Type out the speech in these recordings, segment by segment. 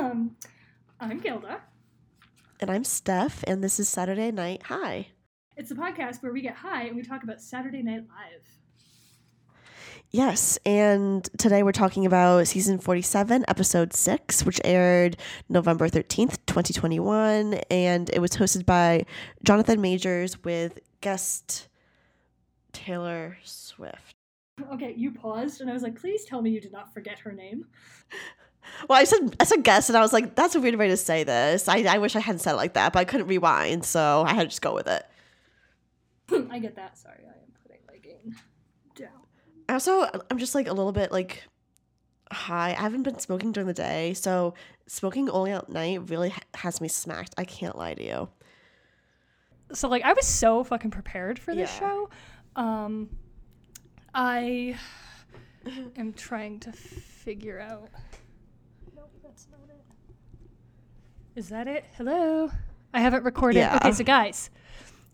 Um, I'm Gilda. And I'm Steph, and this is Saturday Night High. It's a podcast where we get high and we talk about Saturday Night Live. Yes, and today we're talking about season 47, episode 6, which aired November 13th, 2021, and it was hosted by Jonathan Majors with guest Taylor Swift. Okay, you paused, and I was like, please tell me you did not forget her name. Well, I said I said guest, and I was like, that's a weird way to say this. I, I wish I hadn't said it like that, but I couldn't rewind, so I had to just go with it. I get that. Sorry, I am putting my game down. I also I'm just like a little bit like high. I haven't been smoking during the day, so smoking only at night really ha- has me smacked. I can't lie to you. So like I was so fucking prepared for this Yeah. show. Um I am trying to figure out Nope, that's not it. Is that it? Hello? I haven't recorded. Yeah. Okay, so guys,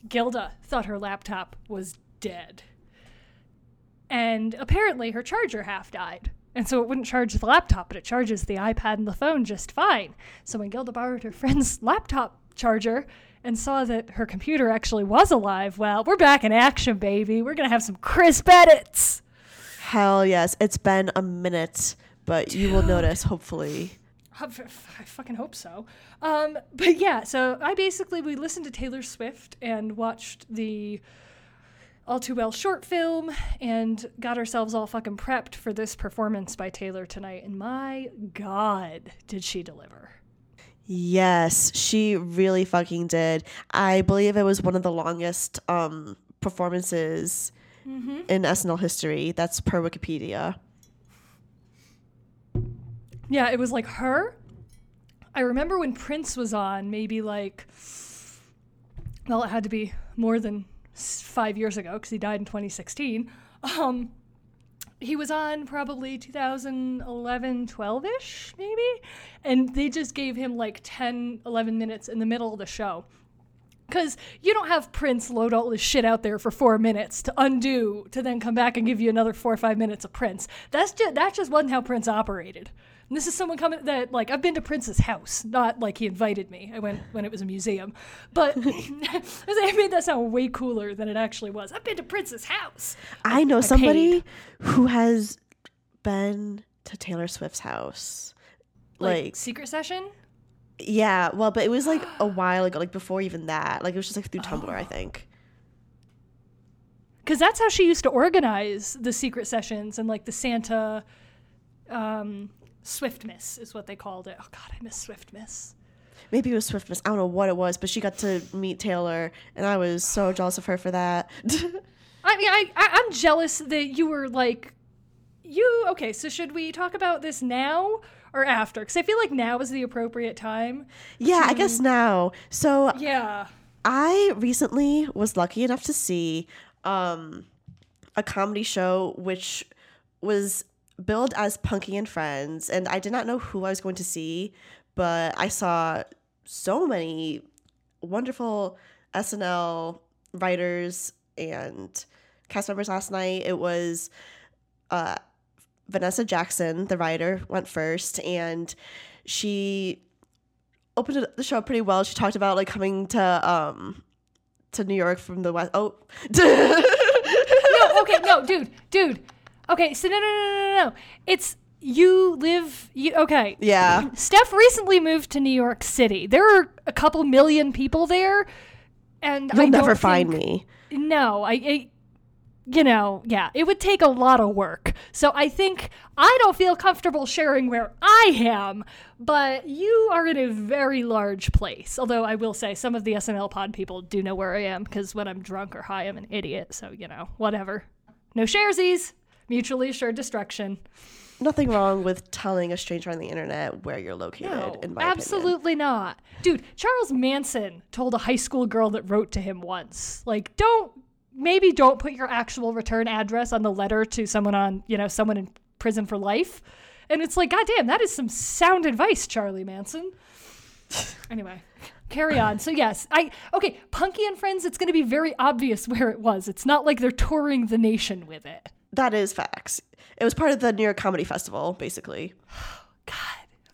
Gilda thought her laptop was dead. And apparently her charger half died. And so it wouldn't charge the laptop, but it charges the iPad and the phone just fine. So when Gilda borrowed her friend's laptop charger and saw that her computer actually was alive, well, we're back in action, baby. We're going to have some crisp edits. Hell yes, it's been a minute, but you will notice hopefully. I fucking hope so. Um, but yeah, so I basically we listened to Taylor Swift and watched the All Too Well short film and got ourselves all fucking prepped for this performance by Taylor tonight. And my God, did she deliver? Yes, she really fucking did. I believe it was one of the longest um performances in SNL history. That's per Wikipedia. Yeah, it was like her. I remember when Prince was on, maybe like, well, it had to be more than five years ago because he died in 2016. Um, he was on probably 2011, 12 ish, maybe. And they just gave him like 10, 11 minutes in the middle of the show. Because you don't have Prince load all this shit out there for four minutes to undo, to then come back and give you another four or five minutes of Prince. That's just, that just wasn't how Prince operated. And this is someone coming that, like, I've been to Prince's house, not like he invited me. I went when it was a museum. But I made that sound way cooler than it actually was. I've been to Prince's house. I know I somebody who has been to Taylor Swift's house. Like, Like, secret session? yeah, well, but it was like a while ago, like before even that. Like it was just like through Tumblr, I think. because that's how she used to organize the secret sessions and like the Santa um, Swiftmas is what they called it. Oh God, I miss Swiftmas. Maybe it was Swiftmas. I don't know what it was, but she got to meet Taylor, and I was so jealous of her for that. I mean, I, I I'm jealous that you were like, you okay. So should we talk about this now or after? Because I feel like now is the appropriate time. yeah, I guess now. So Yeah. I recently was lucky enough to see um, a comedy show which was billed as Punky and Friends, and I did not know who I was going to see, but I saw so many wonderful SNL writers and cast members last night. It was uh, Vanessa Jackson, the writer, went first, and she opened the show pretty well. She talked about like coming to um to New York from the west. Oh, no, okay, no, dude, dude. Okay, so no, no, no, no, no, no. It's you live. You okay? yeah. Steph recently moved to New York City. There are a couple million people there, and I You'll never don't find think- me. No, I, I, you know, yeah, it would take a lot of work. So I think I don't feel comfortable sharing where I am, but you are in a very large place. Although I will say some of the SNL pod people do know where I am because when I'm drunk or high, I'm an idiot. So you know, whatever. No sharesies. Mutually assured destruction. Nothing wrong with telling a stranger on the internet where you're located. No, in my opinion. absolutely not. Dude, Charles Manson told a high school girl that wrote to him once, like, don't, maybe don't put your actual return address on the letter to someone on, you know, someone in prison for life. And it's like, goddamn, that is some sound advice, Charlie Manson. anyway, carry on. So yes, I okay, Punky and Friends, it's gonna be very obvious where it was. It's not like they're touring the nation with it. That is facts. It was part of the New York Comedy Festival, basically. God,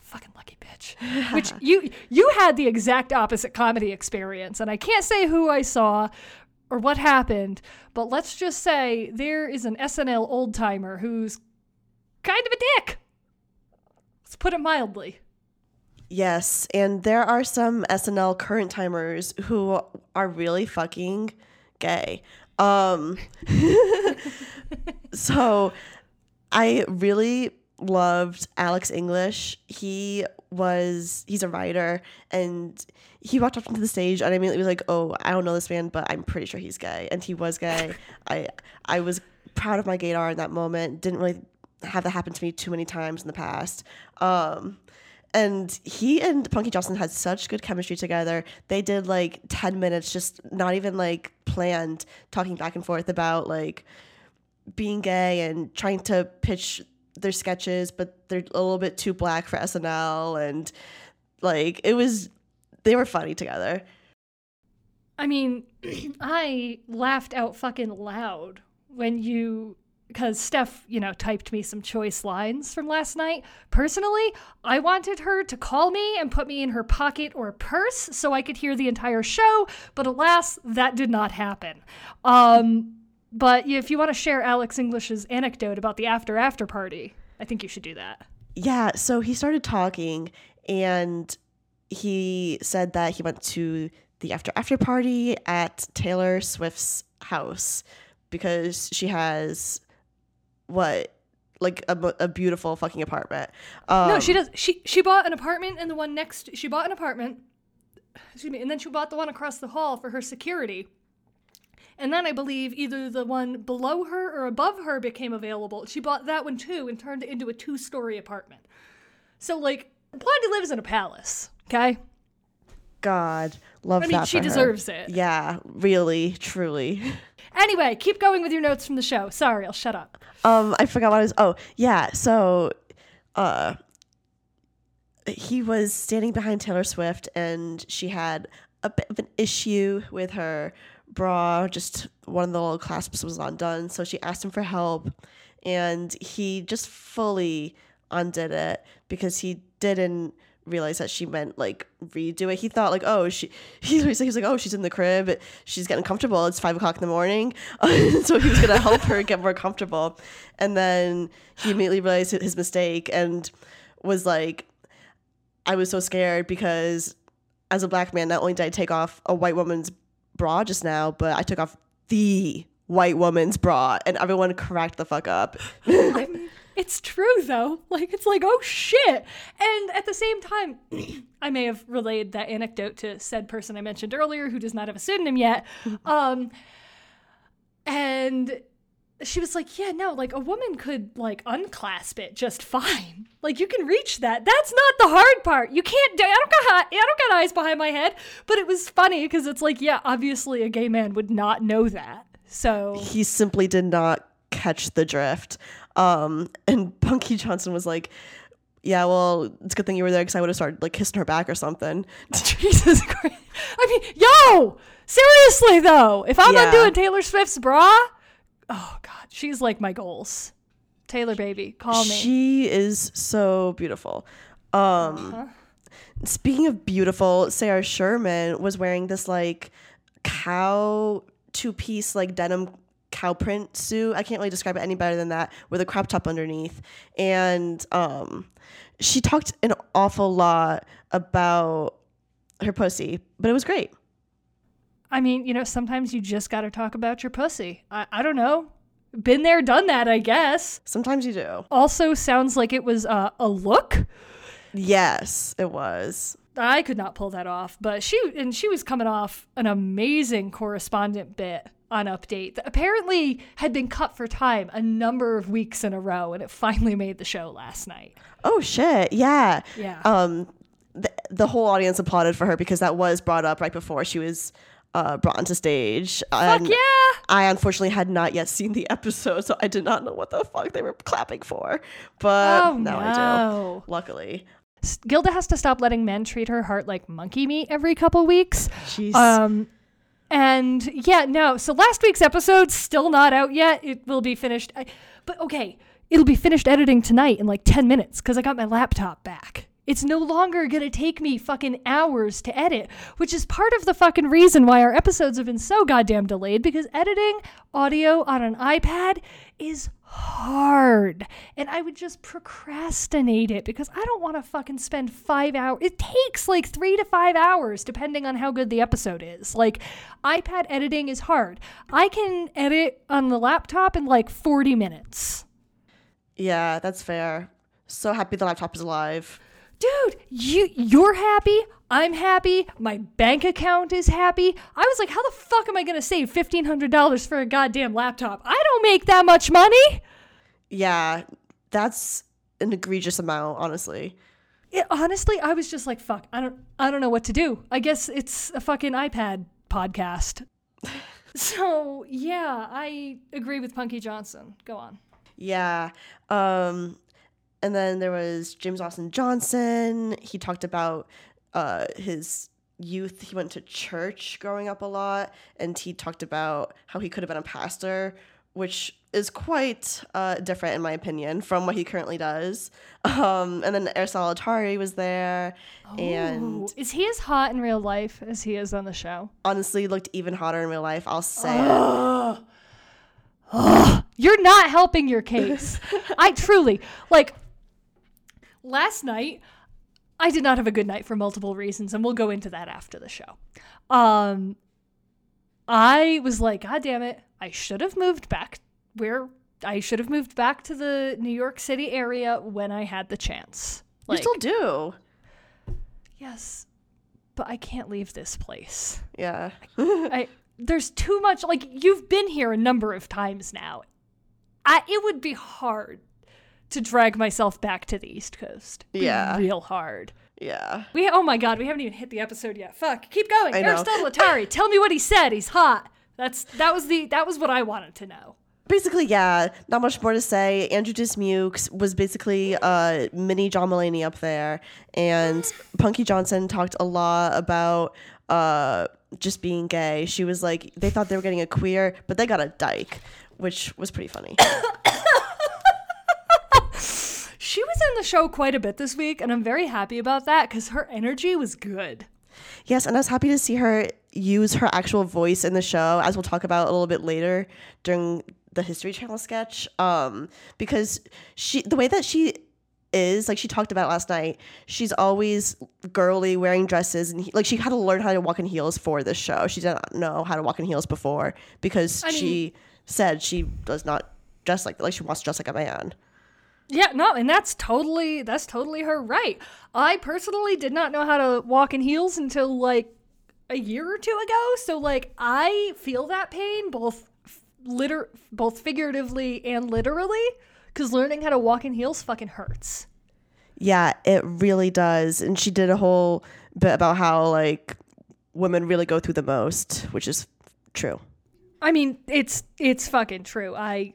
fucking lucky bitch. which you you had the exact opposite comedy experience, and I can't say who I saw or what happened, but let's just say there is an SNL old timer who's kind of a dick. Let's put it mildly. Yes, and there are some SNL current timers who are really fucking gay. Um so I really loved Alex English. He was he's a writer and he walked up onto the stage and I immediately was like, "Oh, I don't know this man, but I'm pretty sure he's gay." And he was gay. I I was proud of my gaydar in that moment. Didn't really have that happen to me too many times in the past. Um and he and Punky Johnson had such good chemistry together. They did like 10 minutes, just not even like planned, talking back and forth about like being gay and trying to pitch their sketches, but they're a little bit too black for SNL. And like, it was, they were funny together. I mean, I laughed out fucking loud when you because Steph, you know, typed me some choice lines from last night. Personally, I wanted her to call me and put me in her pocket or purse so I could hear the entire show, but alas, that did not happen. Um, but if you want to share Alex English's anecdote about the after after party, I think you should do that. Yeah, so he started talking and he said that he went to the after after party at Taylor Swift's house because she has what like a, a beautiful fucking apartment. Um, no, she does. She she bought an apartment and the one next. She bought an apartment. Excuse me, and then she bought the one across the hall for her security. And then I believe either the one below her or above her became available. She bought that one too and turned it into a two-story apartment. So like, Blondie lives in a palace. Okay. God, love I mean, that. she for her. deserves it. Yeah, really, truly. Anyway, keep going with your notes from the show. Sorry, I'll shut up. Um, I forgot what I was. Oh, yeah. So, uh, he was standing behind Taylor Swift, and she had a bit of an issue with her bra. Just one of the little clasps was undone, so she asked him for help, and he just fully undid it because he didn't realize that she meant like redo it. He thought like, oh, she. He was like, oh, she's in the crib. She's getting comfortable. It's five o'clock in the morning, so he was gonna help her get more comfortable. And then he immediately realized his mistake and was like, I was so scared because as a black man, not only did I take off a white woman's bra just now, but I took off the white woman's bra, and everyone cracked the fuck up. I mean, it's true though. Like it's like, oh shit. And at the same time, I may have relayed that anecdote to said person I mentioned earlier who does not have a pseudonym yet. Um and she was like, "Yeah, no, like a woman could like unclasp it just fine. Like you can reach that. That's not the hard part. You can't do. I don't got. I don't got eyes behind my head. But it was funny because it's like, yeah, obviously a gay man would not know that. So he simply did not catch the drift. Um, and Punky Johnson was like, "Yeah, well, it's a good thing you were there because I would have started like kissing her back or something." Jesus Christ! I mean, yo, seriously though, if I'm Yeah. undoing Taylor Swift's bra, oh god, she's like my goals. Taylor baby, call me. She is so beautiful. Um, Uh-huh. Speaking of beautiful, Sarah Sherman was wearing this like cow two piece like denim cow print suit. I can't really describe it any better than that with a crop top underneath. And um, she talked an awful lot about her pussy, but it was great. I mean, you know, sometimes you just got to talk about your pussy. I, I don't know. Been there, done that, I guess. Sometimes you do. Also, sounds like it was uh, a look. Yes, it was. I could not pull that off, but she and she was coming off an amazing correspondent bit on Update that apparently had been cut for time a number of weeks in a row, and it finally made the show last night. Oh shit! Yeah. Yeah. Um, the, the whole audience applauded for her because that was brought up right before she was uh, brought onto stage. Fuck yeah! I unfortunately had not yet seen the episode, so I did not know what the fuck they were clapping for. But Oh, now I do. Luckily, Gilda has to stop letting men treat her heart like monkey meat every couple weeks. she's Um, and yeah, no. So last week's episode's still not out yet. It will be finished. I, but okay, it'll be finished editing tonight in like 10 minutes because I got my laptop back. It's no longer going to take me fucking hours to edit, which is part of the fucking reason why our episodes have been so goddamn delayed because editing audio on an iPad is hard. And I would just procrastinate it because I don't want to fucking spend five hours. It takes like three to five hours depending on how good the episode is. Like, iPad editing is hard. I can edit on the laptop in like 40 minutes. Yeah, that's fair. So happy the laptop is alive. Dude, you you're happy. I'm happy. My bank account is happy. I was like, how the fuck am I gonna save fifteen hundred dollars for a goddamn laptop? I don't make that much money. Yeah, that's an egregious amount, honestly. It, honestly, I was just like, fuck. I don't. I don't know what to do. I guess it's a fucking iPad podcast. so yeah, I agree with Punky Johnson. Go on. Yeah. Um, and then there was James Austin Johnson. He talked about uh, his youth. He went to church growing up a lot, and he talked about how he could have been a pastor, which is quite uh, different, in my opinion, from what he currently does. Um, and then Aristotle Athari was there, and is he as hot in real life as he is on the show? honestly looked even hotter in real life. I'll say it. You're not helping your case. I truly like last night I did not have a good night for multiple reasons and we'll go into that after the show. Um I was like god damn it, I should have moved back where I should have moved back to the New York City area when I had the chance. You still do. yes, but I can't leave this place. Yeah. I there's too much like you've been here a number of times now. I it would be hard to drag myself back to the East Coast. Yeah. real hard. yeah. We oh my god, we haven't even hit the episode yet. Fuck, keep going. Aristotle Athari, tell me what he said. He's hot. That's that was the that was what I wanted to know. basically, yeah, not much more to say. Andrew Dismukes was basically uh, mini John Mulaney up there, and Punky Johnson talked a lot about uh, just being gay. She was like, they thought they were getting a queer, but they got a dyke, which was pretty funny. She was in the show quite a bit this week, and I'm very happy about that because her energy was good. yes, and I was happy to see her use her actual voice in the show, as we'll talk about a little bit later during the History Channel sketch. Um, because she, the way that she is, like she talked about last night, she's always girly, wearing dresses, and he, like she had to learn how to walk in heels for this show. She didn't know how to walk in heels before because I mean- she said she does not dress like like she wants to dress like a man. Yeah, no, and that's totally that's totally her right. I personally did not know how to walk in heels until like a year or two ago, so like I feel that pain both liter both figuratively and literally cuz learning how to walk in heels fucking hurts. Yeah, it really does. And she did a whole bit about how like women really go through the most, which is true. I mean, it's it's fucking true. I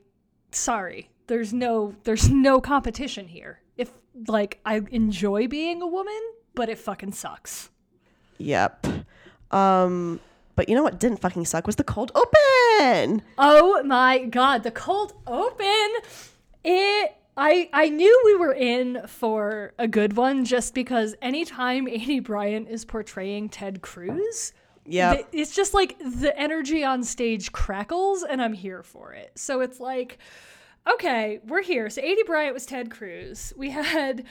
sorry. There's no there's no competition here. If like I enjoy being a woman, but it fucking sucks. Yep. Um, but you know what didn't fucking suck was the cold open. Oh my god, the cold open. It I I knew we were in for a good one just because anytime Aidy Bryant is portraying Ted Cruz, yeah. it's just like the energy on stage crackles and I'm here for it. So it's like okay, we're here. So Aidy Bryant was Ted Cruz. We had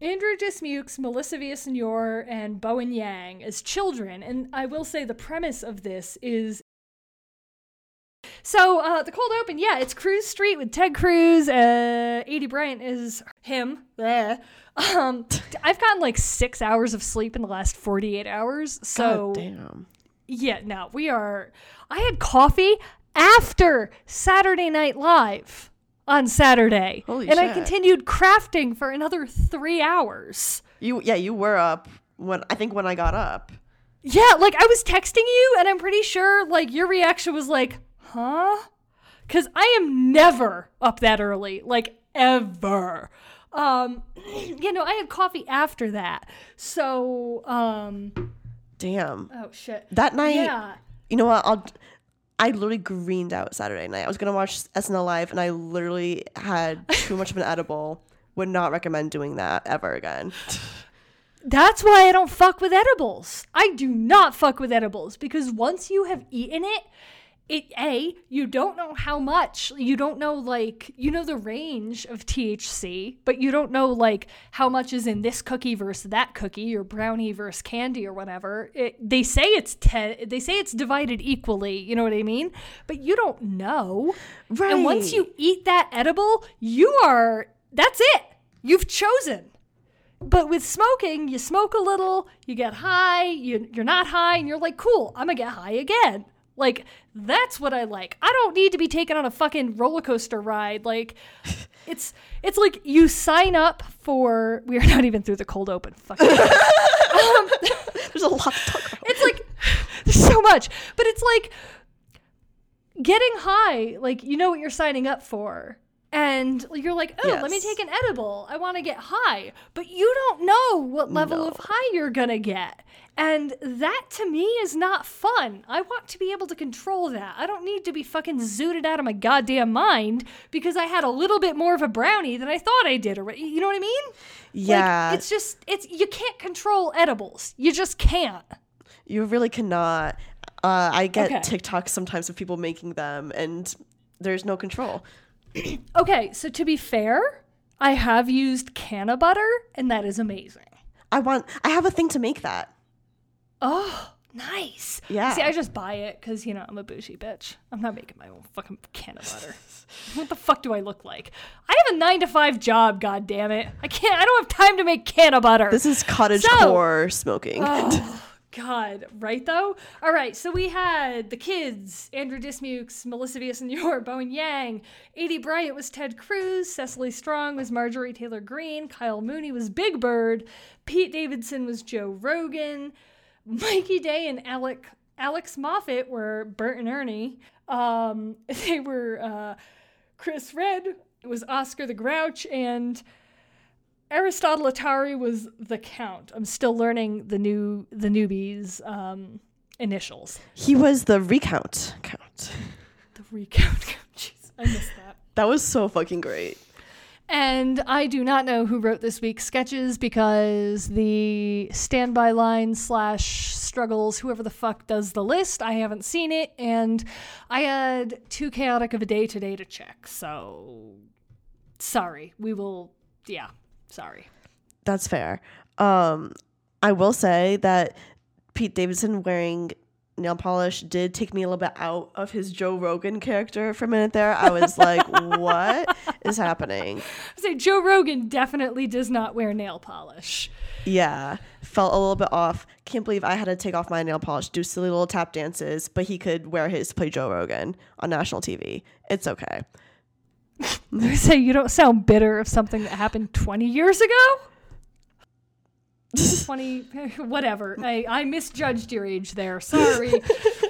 Andrew Dismukes, Melissa Villasenor, and Bowen Yang as children. And I will say the premise of this is so uh, the cold open, yeah, it's Cruz Street with Ted Cruz. Uh, Aidy Bryant is him. Um, I've gotten like six hours of sleep in the last forty-eight hours. So God damn. yeah, no, we are. I had coffee after Saturday Night Live on Saturday, Holy and I continued crafting for another three hours. You yeah, you were up when I think when I got up. Yeah, like I was texting you, and I'm pretty sure like your reaction was like, "Huh?" Because I am never up that early, like ever. Um, you know, I had coffee after that, so um, Damn. oh shit, That night, yeah. you know what? I'll I literally greened out Saturday night. I was gonna watch SNL live and I literally had too much of an edible Would not recommend doing that ever again. That's why I don't fuck with edibles. I do not fuck with edibles because once you have eaten it, it a you don't know how much you don't know like you know the range of THC but you don't know like how much is in this cookie versus that cookie or brownie versus candy or whatever. It, they say it's 10 they say it's divided equally you know what I mean? But you don't know. Right. and once you eat that edible you are that's it. You've chosen. But with smoking, you smoke a little, you get high, you, you're not high, and you're like, cool, I'm gonna get high again. Like, that's what I like. I don't need to be taken on a fucking roller coaster ride. Like, it's it's like you sign up for. We are not even through the cold open. Fuck. Um, there's a lot to talk about. it's like there's so much, but it's like getting high. Like you know what you're signing up for. And you're like, oh, let me take an edible. I want to get high. But you don't know what level No. of high you're going to get. And that to me is not fun. I want to be able to control that. I don't need to be fucking zooted out of my goddamn mind because I had a little bit more of a brownie than I thought I did. Or you know what I mean? Yeah, Like, it's just it's you can't control edibles. You just can't. you really cannot. Uh, I get Okay. TikToks sometimes of people making them, and there's no control. Okay, so to be fair, I have used canna butter, and that is amazing. I want. I have a thing to make that. Oh, nice. Yeah. See, I just buy it because you know I'm a bougie bitch. I'm not making my own fucking canna butter. what the fuck do I look like? I have a nine to five job. God damn it! I can't. I don't have time to make canna butter. This is cottage So- core smoking. Oh, God, right though? All right, so we had the kids Andrew Dismukes, Melissa Villasenor, Bowen Yang, Aidy Bryant was Ted Cruz, Cecily Strong was Marjorie Taylor Greene, Kyle Mooney was Big Bird, Pete Davidson was Joe Rogan, Mikey Day and Alec. Alex Moffat were Bert and Ernie. Um, they were uh, Chris Redd was Oscar the Grouch, and Aristotle Athari was the count. I'm still learning the new the newbies um, initials. he was the recount count. The recount. Count. Jeez, I missed that. That was so fucking great. And I do not know who wrote this week's sketches because the standby line slash struggles, whoever the fuck does the list, I haven't seen it, and I had too chaotic of a day today to check. So sorry. We will. Yeah. Sorry. That's fair. Um, I will say that Pete Davidson wearing nail polish did take me a little bit out of his Joe Rogan character for a minute there. I was like, what is happening? say Joe Rogan definitely does not wear nail polish. Yeah, felt a little bit off. Can't believe I had to take off my nail polish, do silly little tap dances, but he could wear his to play Joe Rogan on national TV. It's okay. I say you don't sound bitter of something that happened 20 years ago. 20 whatever. I I misjudged your age there. Sorry.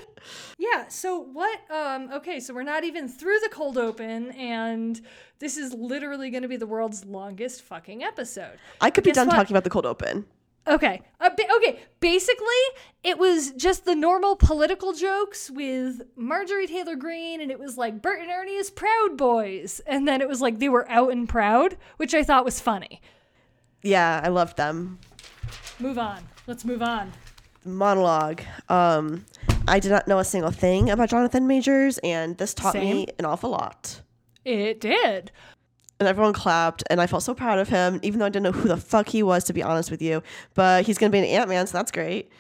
yeah, so what um okay, so we're not even through the cold open and this is literally going to be the world's longest fucking episode. I could be done what? talking about the cold open. Okay. Uh, okay. Basically, it was just the normal political jokes with Marjorie Taylor Greene, and it was like Bert and Ernie is Proud Boys, and then it was like they were out and proud, which I thought was funny. Yeah, I loved them. Move on. Let's move on. Monologue. Um, I did not know a single thing about Jonathan Majors, and this taught me an awful lot. It did. And everyone clapped and i felt so proud of him even though i didn't know who the fuck he was to be honest with you but he's gonna be an ant-man so that's great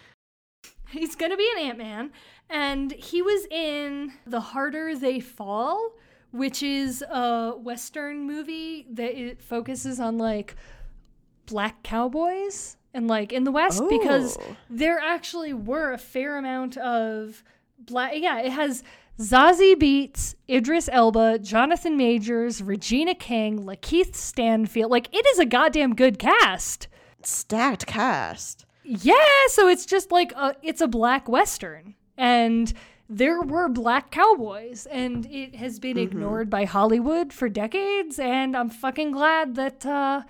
He's gonna be an Ant Man, and he was in The Harder They Fall, which is a Western movie that it focuses on like black cowboys and like in the West because Oh. there actually were a fair amount of black. Yeah, it has Zazie Beetz, Idris Elba, Jonathan Majors, Regina King, Lakeith Stanfield. Like it is a goddamn good cast. stacked cast Yeah, so it's just like a, it's a black western, and there were black cowboys, and it has been ignored by Hollywood for decades, and I'm fucking glad that. uh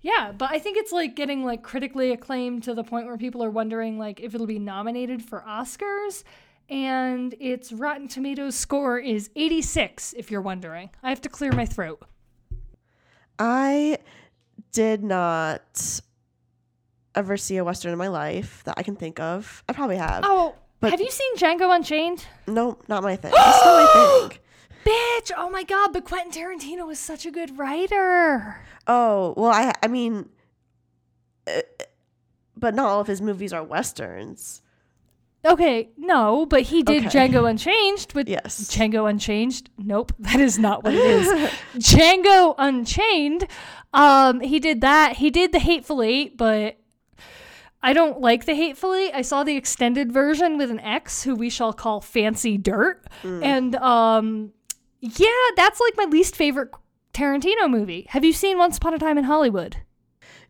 yeah, but I think it's like getting like critically acclaimed to the point where people are wondering like if it'll be nominated for Oscars. And its Rotten Tomatoes score is 86, if you're wondering. I have to clear my throat. I did not ever see a western in my life that I can think of. I probably have. Oh, But- have you seen Django Unchained? No, not my thing. It's not my thing. Bitch! Oh my god! But Quentin Tarantino is such a good writer. Oh well, I I mean, uh, but not all of his movies are westerns. Okay, no, but he did Okay. Django Unchanged with Yes. Django Unchanged. Nope, that is not what it is. Django Unchained. Um, he did that. He did the Hateful Eight, but I don't like the Hateful Eight. I saw the extended version with an ex who we shall call Fancy Dirt, and um, yeah, that's like my least favorite Tarantino movie. Have you seen Once Upon a Time in Hollywood?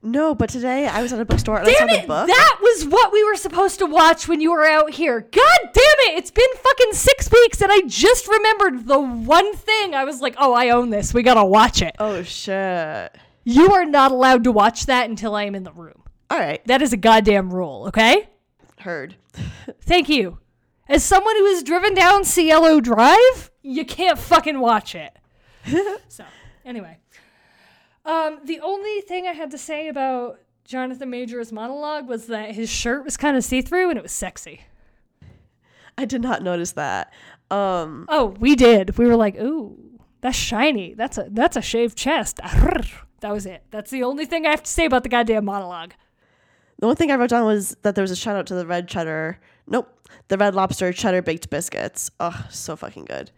No, but today I was at a bookstore and I saw Damn the it! book. That was what we were supposed to watch when you were out here. God damn it! It's been fucking six weeks and I just remembered the one thing. I was like, oh, I own this. We gotta watch it. oh shit! You are not allowed to watch that until I am in the room. All right, That is a goddamn rule, okay? heard. Thank you. As someone who has driven down Cielo Drive, you can't fucking watch it. so, anyway. Um, the only thing I had to say about Jonathan Major's monologue was that his shirt was kind of see through and it was sexy. I did not notice that. Um, Oh, we did. We were like, ooh, that's shiny. That's a that's a shaved chest. That was it. That's the only thing I have to say about the goddamn monologue. the one thing I wrote down was that there was a shout out to the red cheddar. Nope, the red lobster cheddar baked biscuits. Oh, so fucking good.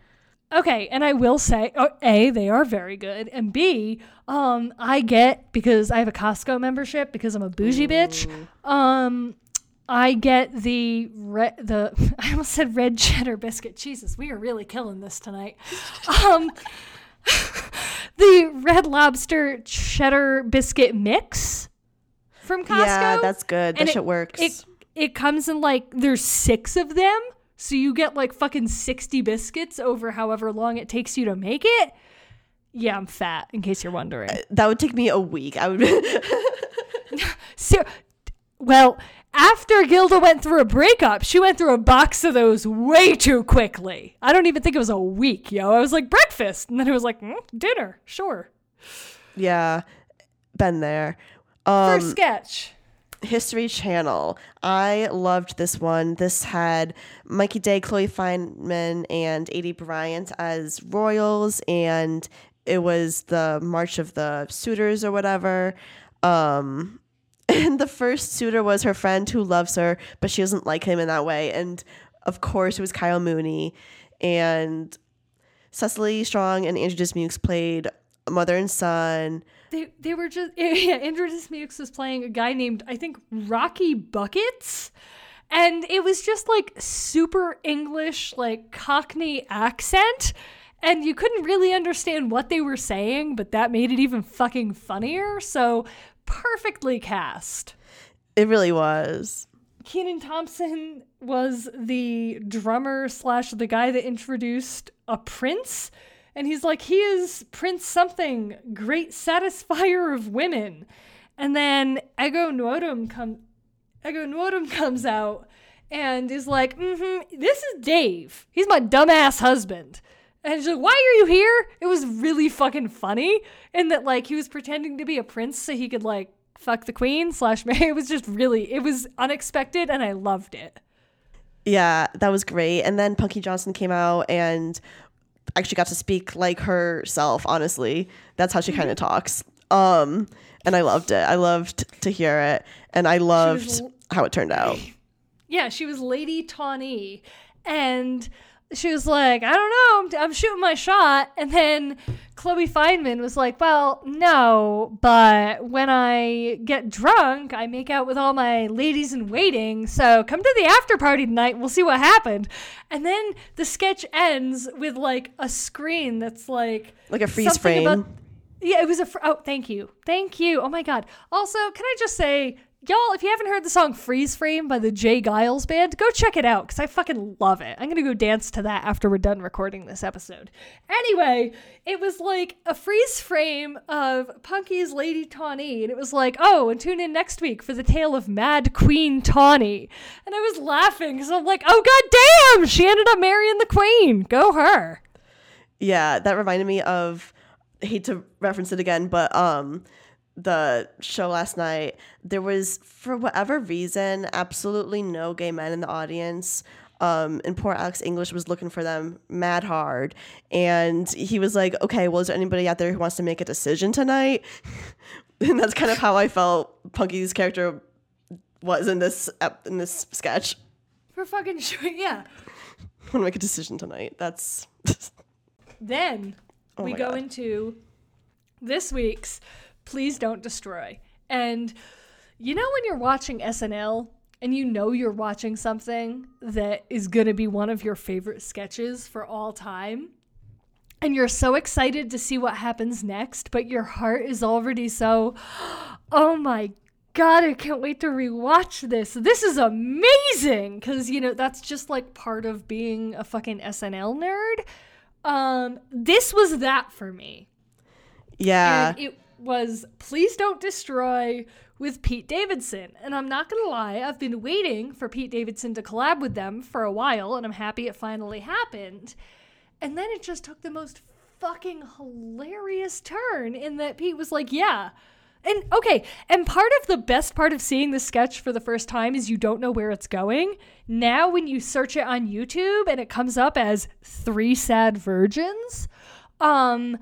Okay, and I will say, oh, A, they are very good, and B, um, I get because I have a Costco membership because I'm a bougie bitch. Um, I get the red, the I almost said red cheddar biscuit. Jesus, we are really killing this tonight. Um, the red lobster cheddar biscuit mix from Costco. Yeah, that's good. That And shit it- works. It it comes in like there's six of them, so you get like fucking sixty biscuits over however long it takes you to make it. Yeah, I'm fat. In case you're wondering. that would take me a week. I would. So, well, after Gilda went through a breakup, she went through a box of those way too quickly. I don't even think it was a week, yo. I was like breakfast, and then it was like mm, dinner. Sure. yeah, been there. First Um, sketch. History Channel. I loved this one. This had Mikey Day, Chloe Fineman, and Aidy Bryant as royals, and it was the March of the Suitors or whatever. Um, and the first suitor was her friend who loves her, but she doesn't like him in that way. And of course, it was Kyle Mooney. And Cecily Strong and Andrew Dismukes played mother and son. They they were just yeah. Andrew Dismukes was playing a guy named I think Rocky Buckets, and it was just like super English, like Cockney accent, and you couldn't really understand what they were saying, but that made it even fucking funnier. So perfectly cast. It really was. Kenan Thompson was the drummer slash the guy that introduced a prince. And he's like, he is Prince something, great satisfier of women. And then Ego Nwodim come Ego Nwodim comes out and is like, mm-hmm, this is Dave. He's my dumbass husband. And she's like, why are you here? It was really fucking funny. And that like he was pretending to be a prince so he could like fuck the queen slash Mary. It was just really it was unexpected and I loved it. Yeah, that was great. And then Punky Johnson came out and actually got to speak like herself, honestly. That's how she kind of talks. Um and I loved it. I loved to hear it and I loved l- how it turned out. Yeah, she was Lady Tawny, and she was like, I don't know, I'm, I'm shooting my shot. And then Chloe Fineman was like, Well, no, but when I get drunk, I make out with all my ladies in waiting. So come to the after party tonight. We'll see what happened. And then the sketch ends with like a screen that's like Like a freeze frame. about- yeah, it was a. Fr- oh, thank you, thank you. Oh my god. Also, can I just say, y'all, if you haven't heard the song "Freeze Frame" by the J. Geils Band, go check it out because I fucking love it. I'm gonna go dance to that after we're done recording this episode. Anyway, it was like a freeze frame of Punky's Lady Tawny, and it was like, oh, and tune in next week for the tale of Mad Queen Tawny. And I was laughing because I'm like, oh god damn, she ended up marrying the queen. Go her. Yeah, that reminded me of hate to reference it again, but um the show last night, there was for whatever reason absolutely no gay men in the audience. Um, and poor Alex English was looking for them mad hard. And he was like, okay, well, is there anybody out there who wants to make a decision tonight? and that's kind of how I felt Punky's character was in this in this sketch. For fucking sure, yeah. want to make a decision tonight. That's Then Oh we go God. into this week's Please Don't Destroy. And you know when you're watching SNL and you know you're watching something that is going to be one of your favorite sketches for all time? And you're so excited to see what happens next, but your heart is already so, oh my God, I can't wait to rewatch this. This is amazing. Because, you know, that's just like part of being a fucking SNL nerd. Um, this was that for me. yeah. And it was Please Don't Destroy with Pete Davidson. And I'm not going to lie, I've been waiting for Pete Davidson to collab with them for a while, and I'm happy it finally happened. And then it just took the most fucking hilarious turn in that Pete was like, yeah. And okay, and part of the best part of seeing the sketch for the first time is you don't know where it's going. Now, when you search it on YouTube and it comes up as Three Sad Virgins, um,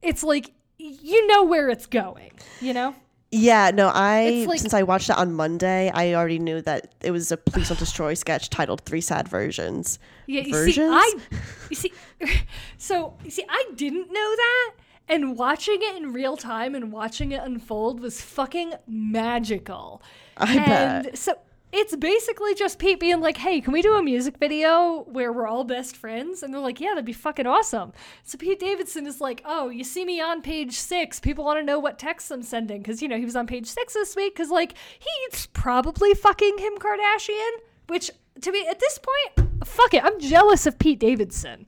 it's like you know where it's going, you know? Yeah, no, I like- since I watched it on Monday, I already knew that it was a Please Don't Destroy sketch titled Three Sad Versions. Yeah, you Versions? see, I, you see, so you see, I didn't know that, and watching it in real time and watching it unfold was fucking magical. I and bet. so it's basically just Pete being like, "Hey, can we do a music video where we're all best friends?" And they're like, "Yeah, that'd be fucking awesome." So Pete Davidson is like, "Oh, you see me on page six? People want to know what texts I'm sending because you know he was on page six this week because like he's probably fucking Kim Kardashian." Which to me at this point, fuck it, I'm jealous of Pete Davidson.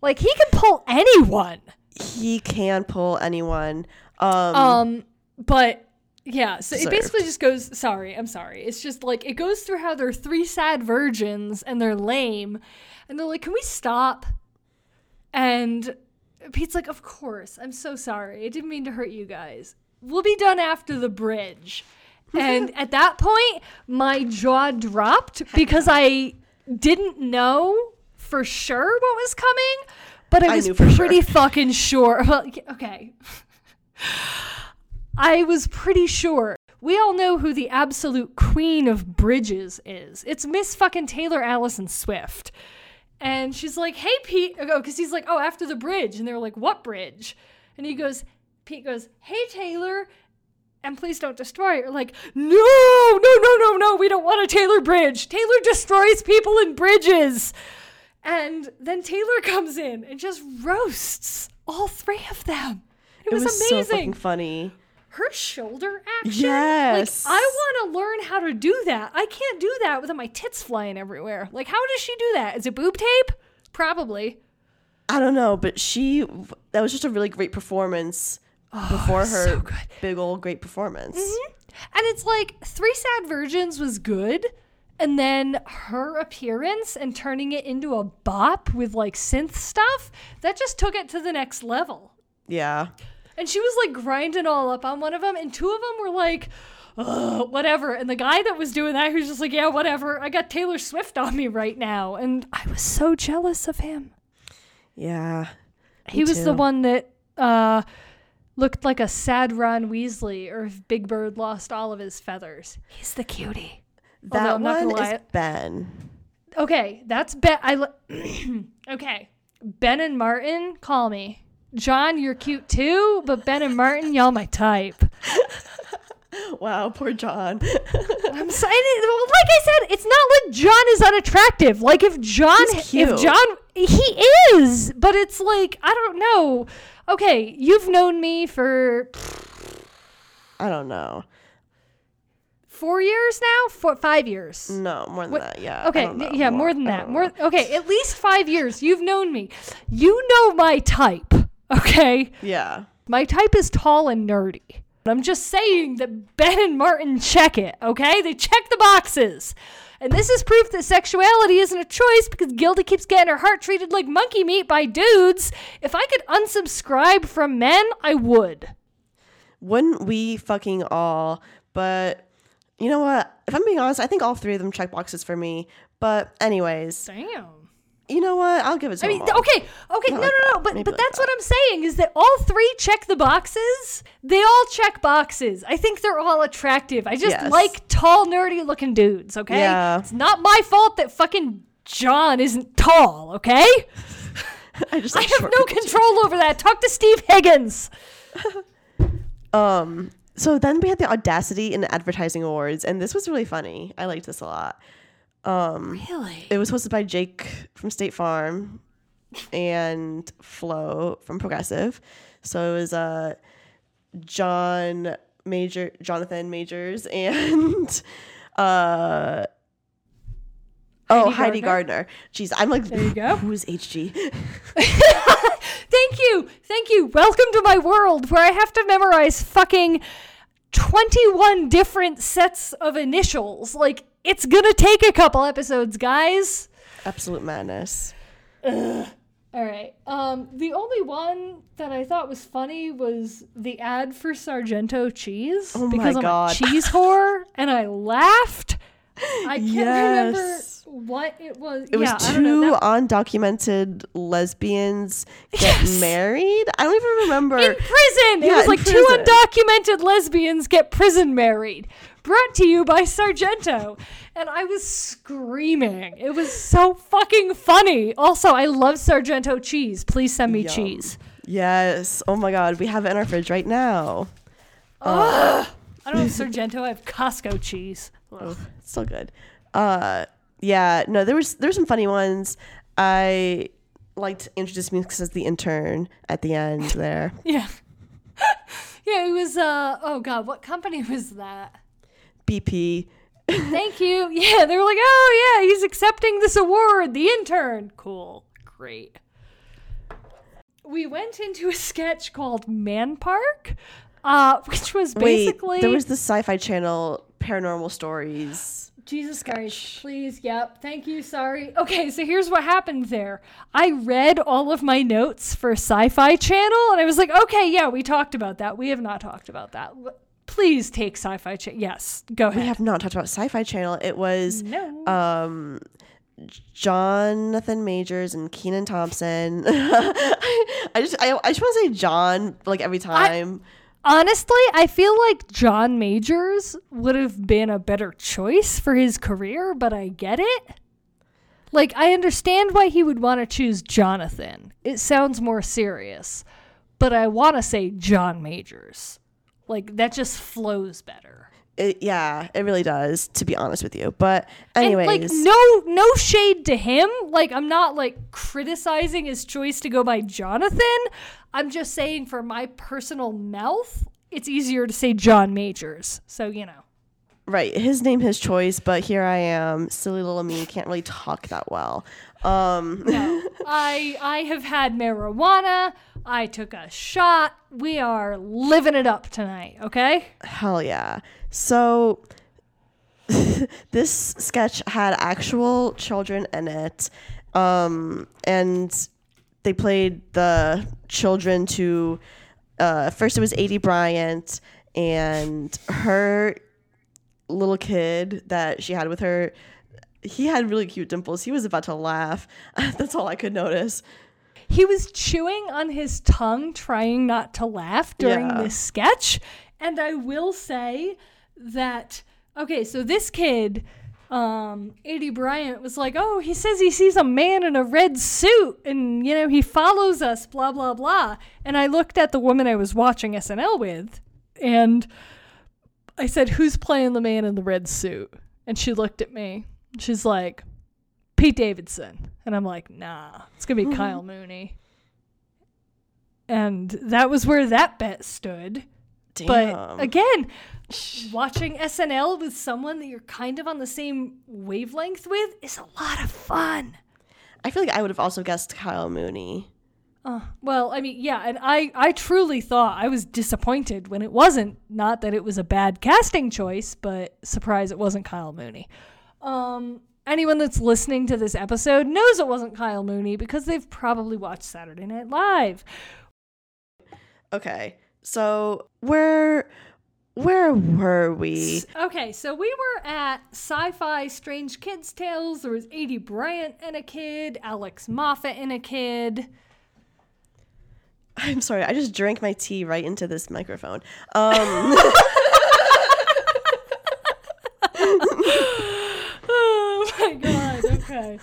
Like he can pull anyone. He can pull anyone. Um, Um, but yeah, so it basically just goes. Sorry, I'm sorry. It's just like it goes through how they're three sad virgins and they're lame, and they're like, "Can we stop?" And Pete's like, "Of course. I'm so sorry. I didn't mean to hurt you guys. We'll be done after the bridge." and at that point, my jaw dropped because I didn't know for sure what was coming, but I I was knew for sure. pretty fucking sure. Well, okay. I was pretty sure. We all know who the absolute queen of bridges is. It's Miss fucking Taylor Allison Swift. And she's like, hey, Pete. Oh, because he's like, oh, after the bridge. And they're like, what bridge? And he goes, Pete goes, hey, Taylor. And please don't destroy it. You're like, no, no, no, no, no. We don't want a Taylor bridge. Taylor destroys people in bridges. And then Taylor comes in and just roasts all three of them. It, it was, was so amazing fucking funny. Her shoulder action. Yes. Like, I want to learn how to do that. I can't do that without my tits flying everywhere. Like, how does she do that? Is it boob tape? Probably. I don't know, but she that was just a really great performance before her so good. Mm-hmm. big old great performance. And it's like Three Sad Virgins was good. And then her appearance and turning it into a bop with like synth stuff, that just took it to the next level. Yeah. And she was like grinding all up on one of them, and two of them were like, Ugh, whatever. And the guy that was doing that, he was just like, yeah, whatever. I got Taylor Swift on me right now. And I was so jealous of him. Yeah. he was the one that uh, looked like a sad Ron Weasley, or if Big Bird lost all of his feathers. He's the cutie. That one is. Ben. Okay, that's Ben. I li- okay. Ben and Martin, call me. John, you're cute too, but Ben and Martin, y'all my type. Wow, poor John. I'm sorry. Like I said, it's not like John is unattractive. Like if John, if John, he is, but it's like I don't know. Okay, you've known me for I don't know. four years now, four, five years. No, more than What- that. Yeah. Okay, yeah, more than that. More okay, at least five years. You've known me. You know my type. Okay, Yeah. my type is tall and nerdy. I'm just saying that Ben and Martin check it, okay? They check the boxes. And this is proof that sexuality isn't a choice because Gilda keeps getting her heart treated like monkey meat by dudes. If I could unsubscribe from men, I would. Wouldn't we fucking all? But you know what? If I'm being honest, I think all three of them check boxes for me. But anyways, Damn. You know what? I'll give it to I mean, okay, okay, no, Not no, like no, that. but Maybe but like that's that. what I'm saying is that all three check the boxes. They all check boxes. I think they're all attractive. I just Yes. like tall, nerdy looking dudes. Okay, Yeah. it's not my fault that fucking John isn't tall. Okay, I just I have no control over that. Talk to Steve Higgins. Um. So then we had the Audacity and Advertising Awards, and this was really funny. I liked this a lot. Um, Really? it was hosted by Jake from State Farm and Flo from Progressive. So it was uh John Major, Jonathan Majors, and uh oh Heidi Heidi Gardner? Jeez, I'm like, There you go. who is HG? Thank you. Thank you. Welcome to my world where I have to memorize fucking 21 different sets of initials. Like, it's gonna take a couple episodes, guys. Absolute madness. All right. Um, the only one that I thought was funny was the ad for Sargento cheese Oh my because I'm God. a cheese whore, and I laughed. I can't remember what it was. It yeah, was I don't know. two That- undocumented lesbians get Yes. married. I don't even remember. in prison. it was like two undocumented lesbians get prison married. Brought to you by Sargento. And I was screaming. It was so fucking funny. Also, I love Sargento cheese. Please send me Yum. cheese. Yes. Oh my god, we have it in our fridge right now. I don't have Sargento, I have Costco cheese. Oh, it's still good. Uh, yeah. No, there was there were some funny ones. I liked introduce me as the intern at the end there. Yeah. yeah, it was uh oh god, what company was that? BP. Thank you. Yeah, they were like, "Oh yeah, he's accepting this award, the intern." Cool. Great. We went into a sketch called Man Park, uh, which was basically Wait, there was the Sci-Fi Channel Paranormal Stories. Jesus Christ, please. Yep. Thank you. Sorry. Okay, so here's what happened there. I read all of my notes for Sci Fi Channel and I was like, okay, yeah, we talked about that. We have not talked about that. Please take Sci Fi Channel. Yes, go ahead We have not talked about Sci-Fi Channel. It was no. um Jonathan Majors and Kenan Thompson. I just I, I just want to say John like every time. Honestly, I feel like John Majors would have been a better choice for his career, but I get it. Like, I understand why he would want to choose Jonathan. It sounds more serious, but I want to say John Majors. Like, that just flows better. It, yeah, it really does. To be honest with you, but And, anyways, like, no, no shade to him. Like, I'm not like criticizing his choice to go by Jonathan. I'm just saying, for my personal mouth, it's easier to say John Majors. So, you know. right, his name, his choice. But here I am, silly little me, can't really talk that well. Um, No, I I have had marijuana. I took a shot. We are living it up tonight, okay? hell yeah. So this sketch had actual children in it, um, and they played the children to. Uh, first, it was Aidy Bryant and her little kid that she had with her. He had really cute dimples. He was about to laugh. That's all I could notice. He was chewing on his tongue trying not to laugh during Yeah. this sketch, and I will say that okay, so this kid um, Aidy Bryant was like, "Oh, he says he sees a man in a red suit, and you know he follows us, blah blah blah." And I looked at the woman I was watching SNL with, and I said, "Who's playing the man in the red suit?" And she looked at me. She's like, "Pete Davidson," and I'm like, "Nah, it's gonna be Kyle Mooney." And that was where that bet stood. Damn. But again, watching SNL with someone that you're kind of on the same wavelength with is a lot of fun. I feel like I would have also guessed Kyle Mooney. Uh, well, I mean, yeah, and I, I truly thought I was disappointed when it wasn't. Not that it was a bad casting choice, but surprise, it wasn't Kyle Mooney. Um, anyone that's listening to this episode knows it wasn't Kyle Mooney because they've probably watched Saturday Night Live. Okay, so where where were we? Okay, so we were at Sci-Fi Strange Kids Tales. There was Aidy Bryant and a kid, Alex Moffat and a kid. I'm sorry, I just drank my tea right into this microphone. Um, oh my god, okay.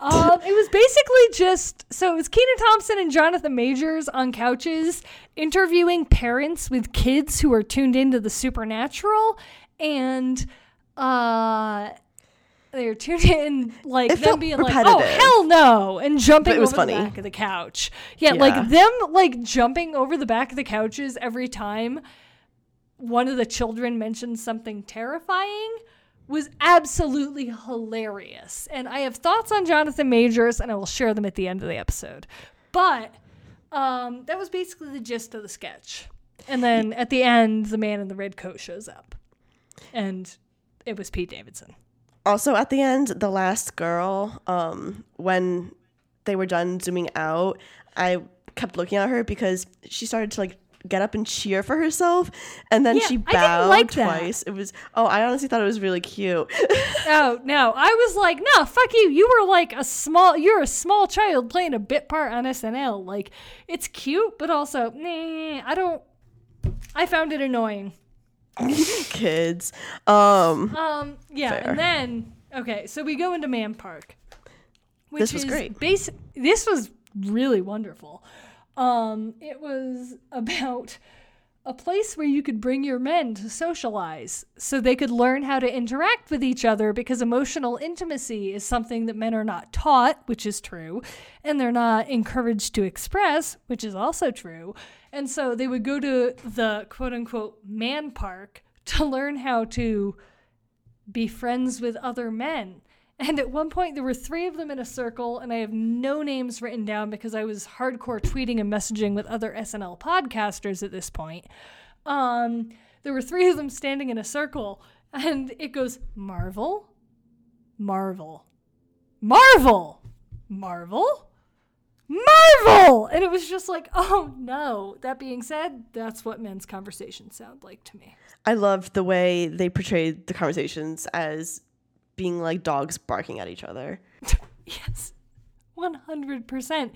Um, it was basically just so it was Kenan Thompson and Jonathan Majors on couches interviewing parents with kids who are tuned into the supernatural, and uh, they're tuned in like It them being like, "Oh hell no!" and jumping it was over funny. the back of the couch. Yeah, Yeah. like them like jumping over the back of the couches every time one of the children mentioned something terrifying was absolutely hilarious. And I have thoughts on Jonathan Majors, and I will share them at the end of the episode. But um, that was basically the gist of the sketch. And then at the end, the man in the red coat shows up. And it was Pete Davidson. also, at the end, the last girl, um, when they were done zooming out, I kept looking at her because she started to like get up and cheer for herself, and then Yeah, she bowed like that. twice. It was oh, I honestly thought it was really cute. Oh no! I was like, no, fuck you. You were like a small. You're a small child playing a bit part on SNL. Like, it's cute, but also, nah. I don't. I found it annoying. Kids, um, Um, yeah, Fair. and then okay, so we go into Man Park, which This was is great. Basi- this was really wonderful. Um, it was about a place where you could bring your men to socialize, so they could learn how to interact with each other. Because emotional intimacy is something that men are not taught, which is true, and they're not encouraged to express, which is also true. And so they would go to the quote unquote man park to learn how to be friends with other men. And at one point, there were three of them in a circle, and I have no names written down because I was hardcore tweeting and messaging with other SNL podcasters at this point. Um, there were three of them standing in a circle, and it goes Marvel, Marvel, Marvel, Marvel, Marvel! And it was just like, oh no. That being said, that's what men's conversations sound like to me. I loved the way they portrayed the conversations as being like dogs barking at each other. Yes. 100%.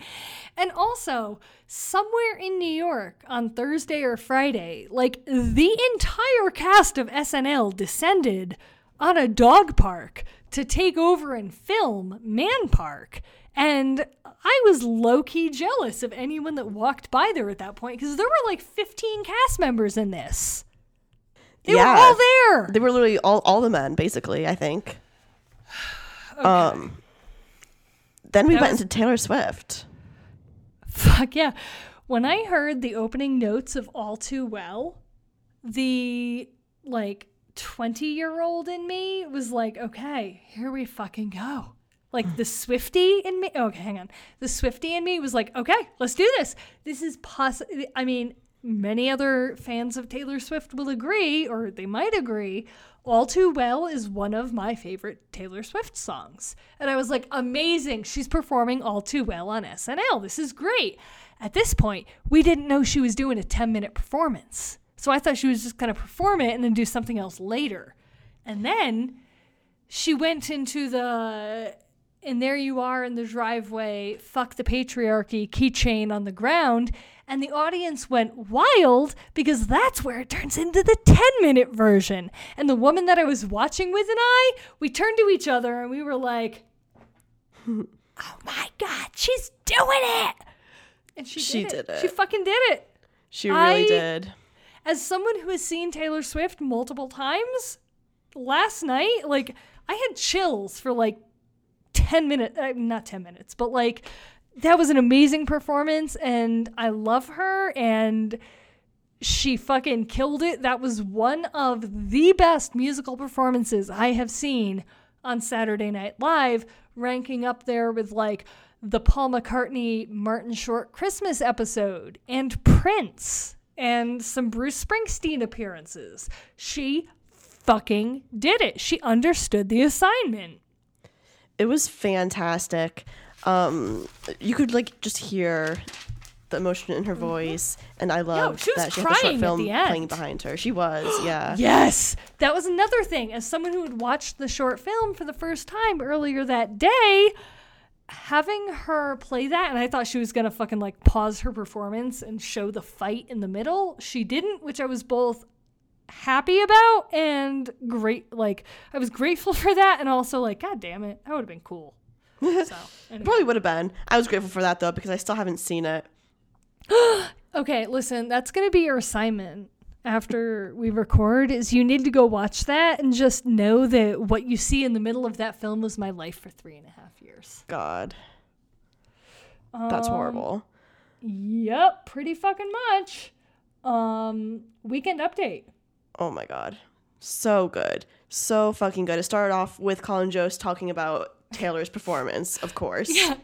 And also, somewhere in New York on Thursday or Friday, like the entire cast of SNL descended on a dog park to take over and film Man Park. And I was low key jealous of anyone that walked by there at that point because there were like 15 cast members in this. They Yeah. were all there. They were literally all all the men, basically. I think. Um. Then we That went was- into Taylor Swift. Fuck yeah. When I heard the opening notes of All Too Well, the like 20 year old in me was like, okay, here we fucking go. Like the Swifty in me. Okay, hang on. The Swifty in me was like, okay, let's do this. This is possible. I mean, many other fans of Taylor Swift will agree, or they might agree. All Too Well is one of my favorite Taylor Swift songs. And I was like, amazing. She's performing All Too Well on SNL. This is great. At this point, we didn't know she was doing a 10 minute performance. So I thought she was just going to perform it and then do something else later. And then she went into the and there you are in the driveway, fuck the patriarchy keychain on the ground. And the audience went wild because that's where it turns into the 10 minute version. And the woman that I was watching with and I, we turned to each other and we were like, oh my God, she's doing it. And she, She did, did it. She fucking did it. She really I- did. As someone who has seen Taylor Swift multiple times, last night, like, I had chills for like 10 minutes, uh, not 10 minutes, but like, that was an amazing performance and I love her and she fucking killed it. That was one of the best musical performances I have seen on Saturday Night Live, ranking up there with like the Paul McCartney Martin Short Christmas episode and Prince and some Bruce Springsteen appearances. She fucking did it. She understood the assignment. It was fantastic. Um, you could like just hear the emotion in her voice, and I loved she that she had the short film the playing behind her. She was, yeah. Yes, that was another thing. As someone who had watched the short film for the first time earlier that day, having her play that, and I thought she was gonna fucking like pause her performance and show the fight in the middle. She didn't, which I was both happy about and great. Like I was grateful for that, and also like, god damn it, that would have been cool. So anyway. Probably would have been. I was grateful for that though because I still haven't seen it. Okay, listen, that's going to be your assignment after we record is you need to go watch that and just know that what you see in the middle of that film was my life for three and a half years. God, that's horrible. Yep, pretty fucking much. Um, weekend update. Oh my god, so good, so fucking good. It started off with Colin Jost talking about Taylor's performance, of course. Yeah.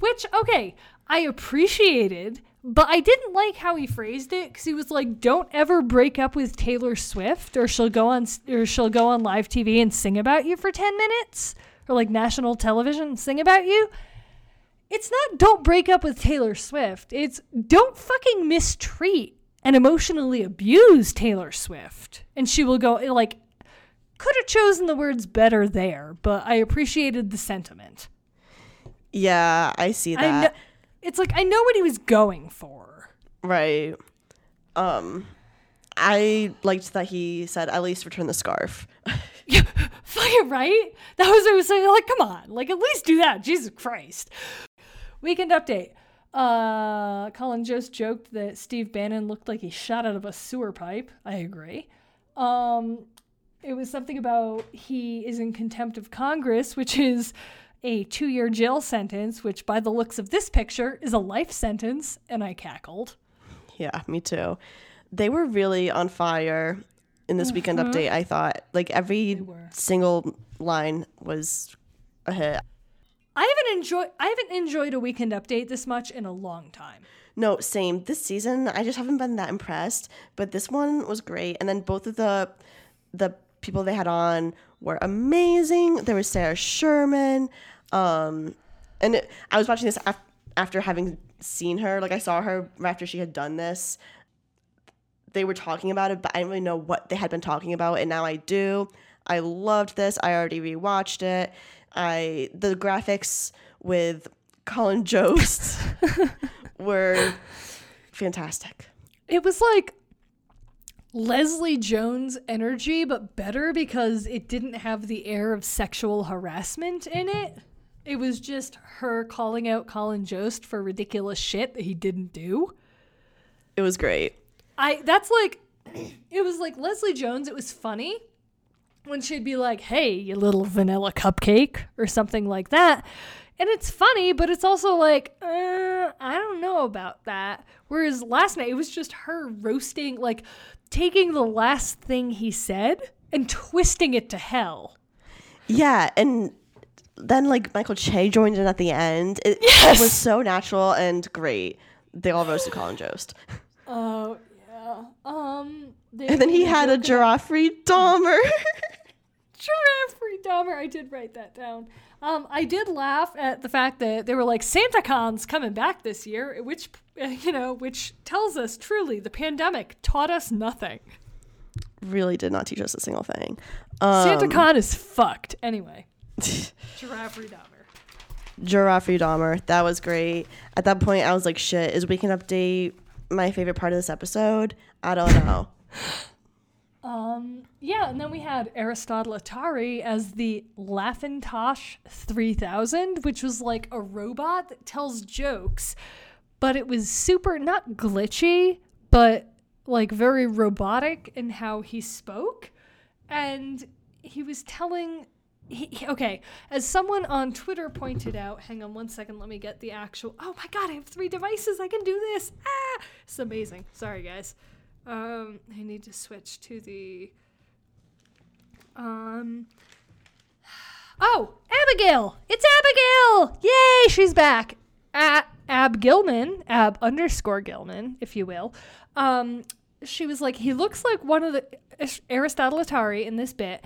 Which, okay, I appreciated, but I didn't like how he phrased it because he was like, "Don't ever break up with Taylor Swift, or she'll go on, or she'll go on live TV and sing about you for ten minutes, or like national television sing about you." It's not "Don't break up with Taylor Swift." It's "Don't fucking mistreat and emotionally abuse Taylor Swift," and she will go like. Could have chosen the words better there, but I appreciated the sentiment. Yeah, I see I that. know, it's like I know what he was going for. Right. Um, I liked that he said, "At least return the scarf." Yeah, fucking right. That was what I was saying. Like, come on, like at least do that. Jesus Christ. Weekend update. Uh, Colin just joked that Steve Bannon looked like he shot out of a sewer pipe. I agree. Um, it was something about he is in contempt of Congress, which is a two-year jail sentence, which by the looks of this picture is a life sentence, and I cackled. Yeah, me too. They were really on fire in this weekend uh-huh. update. I thought like every single line was a hit. I haven't enjoyed I haven't enjoyed a weekend update this much in a long time. No, same. This season, I just haven't been that impressed. But this one was great, and then both of the the people they had on were amazing. There was Sarah Sherman, um, and it, I was watching this af- after having seen her. Like I saw her after she had done this. They were talking about it, but I didn't really know what they had been talking about, and now I do. I loved this. I already rewatched it. I the graphics with Colin Jost were fantastic. It was like Leslie Jones energy, but better because it didn't have the air of sexual harassment in it. It was just her calling out Colin Jost for ridiculous shit that he didn't do. It was great. I that's like it was like Leslie Jones, it was funny when she'd be like, "Hey, you little vanilla cupcake" or something like that. And it's funny, but it's also like, uh, I don't know about that. Whereas last night it was just her roasting, like taking the last thing he said and twisting it to hell. Yeah, and then like Michael Che joined in at the end. It, Yes! it was so natural and great. They all roasted Colin Jost. Oh yeah. Um. they- And then he had a giraffe Dahmer. Giraffe Dahmer. I did write that down. Um, I did laugh at the fact that they were like SantaCon's coming back this year, which you know, which tells us truly the pandemic taught us nothing. really did not teach us a single thing. Um, SantaCon is fucked anyway. Giraffe Dahmer. Giraffe Dahmer. That was great. At that point, I was like, shit, is Weekend Update my favorite part of this episode? I don't know. Um, yeah, and then we had Aristotle Athari as the Laughingtosh 3000, which was like a robot that tells jokes, but it was super not glitchy, but like very robotic in how he spoke. And he was telling he, he- okay, as someone on Twitter pointed out, hang on one second, let me get the actual. Oh my god, I have three devices. I can do this. Ah, it's amazing. Sorry, guys. Um, I need to switch to the. Um. Oh, Abigail. It's Abigail. Yay, she's back. At Ab Gilman, Ab underscore Gilman, if you will. Um, she was like, he looks like one of the Aristotle Athari in this bit.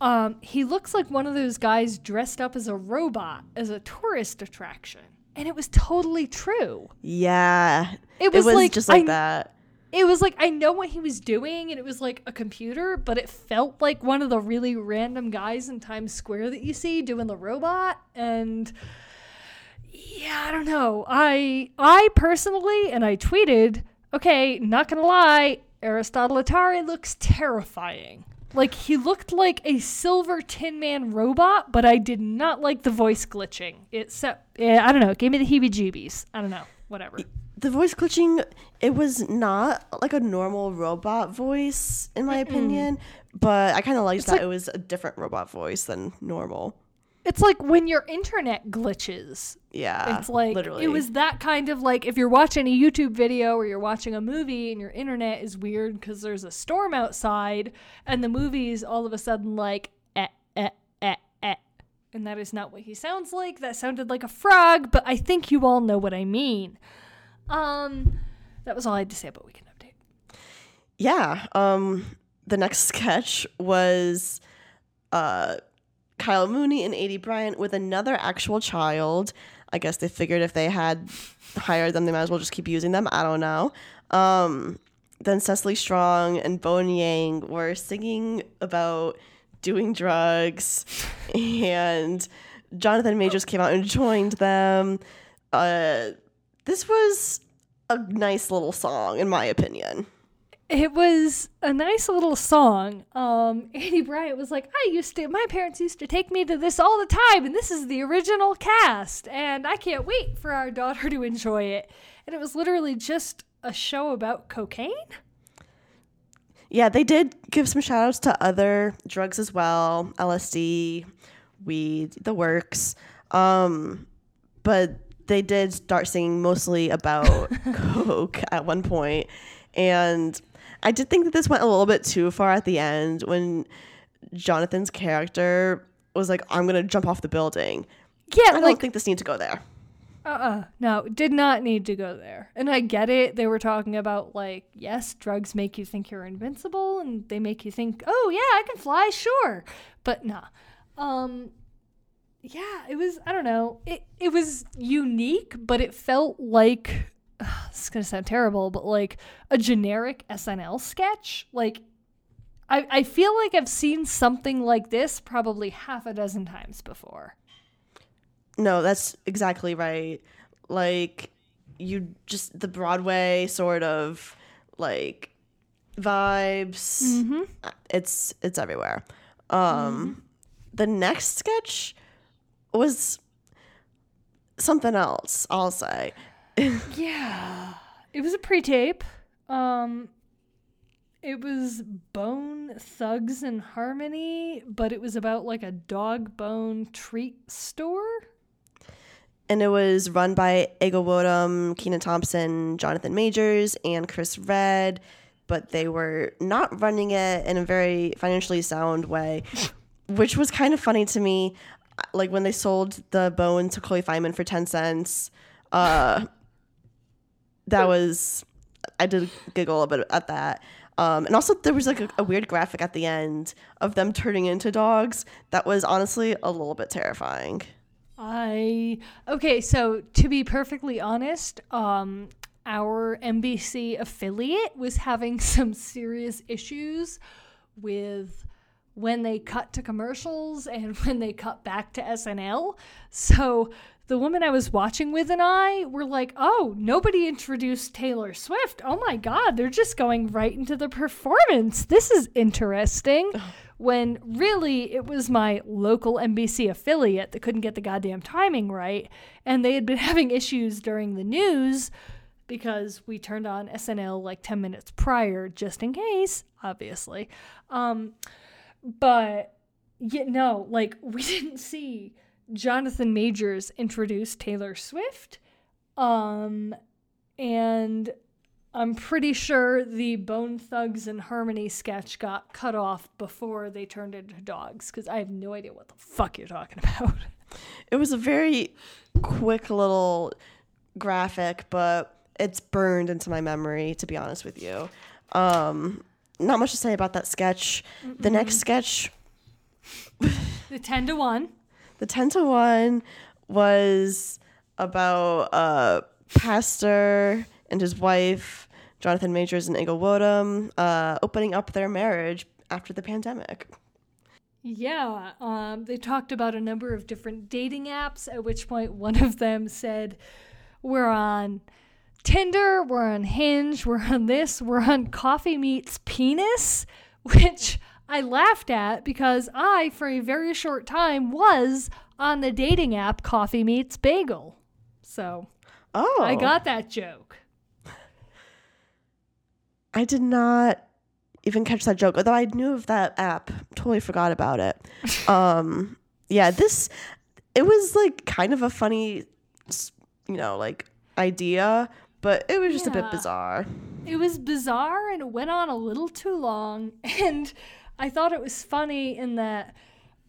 Um, he looks like one of those guys dressed up as a robot as a tourist attraction, and it was totally true. Yeah, It was, like just like I- that. It was like I know what he was doing, and it was like a computer, but it felt like one of the really random guys in Times Square that you see doing the robot, and yeah, I don't know. I I personally, and I tweeted, okay, not gonna lie, Aristotle Athari looks terrifying. Like he looked like a silver Tin Man robot, but I did not like the voice glitching. It se- yeah, I don't know. It gave me the heebie-jeebies. I don't know. Whatever. The voice glitching, it was not like a normal robot voice, in my opinion. But I kind of liked that like- it was a different robot voice than normal. It's like when your internet glitches. Yeah, It's like literally. it was that kind of like if you're watching a YouTube video or you're watching a movie and your internet is weird because there's a storm outside and the movie's all of a sudden like eh eh eh eh, and that is not what he sounds like. That sounded like a frog, but I think you all know what I mean. Um, that was all I had to say about Weekend Update. Yeah. Um, the next sketch was uh, Kyle Mooney and Aidy Bryant with another actual child. I guess they figured if they had hired them, they might as well just keep using them. I don't know. Um, then Cecily Strong and Bowen Yang were singing about doing drugs, and Jonathan Majors came out and joined them. Uh, this was a nice little song, in my opinion. It was a nice little song. Um, Andy Bryant was like, I used to, my parents used to take me to this all the time, and this is the original cast, and I can't wait for our daughter to enjoy it. And it was literally just a show about cocaine. Yeah, they did give some shout outs to other drugs as well LSD, weed, the works. Um, but they did start singing mostly about coke at one. And I did think that this went a little bit too far at the end when Jonathan's character was like, I'm going to jump off the building. Yeah, I don't think this needs to go there. uh uh No, did not need to go there. And I get it. They were talking about, like, yes, drugs make you think you're invincible and they make you think, oh, yeah, I can fly, sure. But nah. Um, yeah, it was, I don't know. It, it was unique, but it felt like, this is going to sound terrible, but like a generic SNL sketch. Like, I, I feel like I've seen something like this probably half a dozen times before. No, that's exactly right. Like you just the Broadway sort of like vibes. Mm-hmm. It's it's everywhere. Um the next sketch was something else, I'll say. Yeah. It was a pre-tape. Um it was Bone Thugs and Harmony, but it was about like a dog bone treat store. And it was run by Ego Nwodim, Kenan Thompson, Jonathan Majors, and Chris Redd, but they were not running it in a very financially sound way, which was kind of funny to me. Like when they sold the bone to Chloe Fineman for 10 cents, uh, that was, I did giggle a bit at that. Um, and also, there was like a, a weird graphic at the end of them turning into dogs that was honestly a little bit terrifying. I okay, so to be perfectly honest, um our NBC affiliate was having some serious issues with when they cut to commercials and when they cut back to SNL. So the woman I was watching with and I were like, oh, nobody introduced Taylor Swift. Oh my God, they're just going right into the performance. This is interesting. When really it was my local NBC affiliate that couldn't get the goddamn timing right. And they had been having issues during the news because we turned on SNL like 10 minutes prior, just in case, obviously. Um, but yeah, no, like we didn't see Jonathan Majors introduce Taylor Swift. Um, and I'm pretty sure the Bone Thugs and Harmony sketch got cut off before they turned into dogs because I have no idea what the fuck you're talking about. It was a very quick little graphic, but it's burned into my memory, to be honest with you. Um, not much to say about that sketch. The next sketch, The 10 to 1. the 10 to 1, was about a pastor and his wife, Jonathan Majors and Ego Nwodim, uh, opening up their marriage after the pandemic. Yeah, um, they talked about a number of different dating apps, at which point one of them said, We're on Tinder, we're on Hinge, we're on this, we're on Coffee Meets Penis, which I laughed at because I, for a very short time, was on the dating app Coffee Meets Bagel. So Oh, I got that joke. I did not even catch that joke, although I knew of that app. Totally forgot about it. um, yeah, this it was like kind of a funny, you know, like idea, but it was just a bit bizarre. It was bizarre and it went on a little too long. And I thought it was funny in that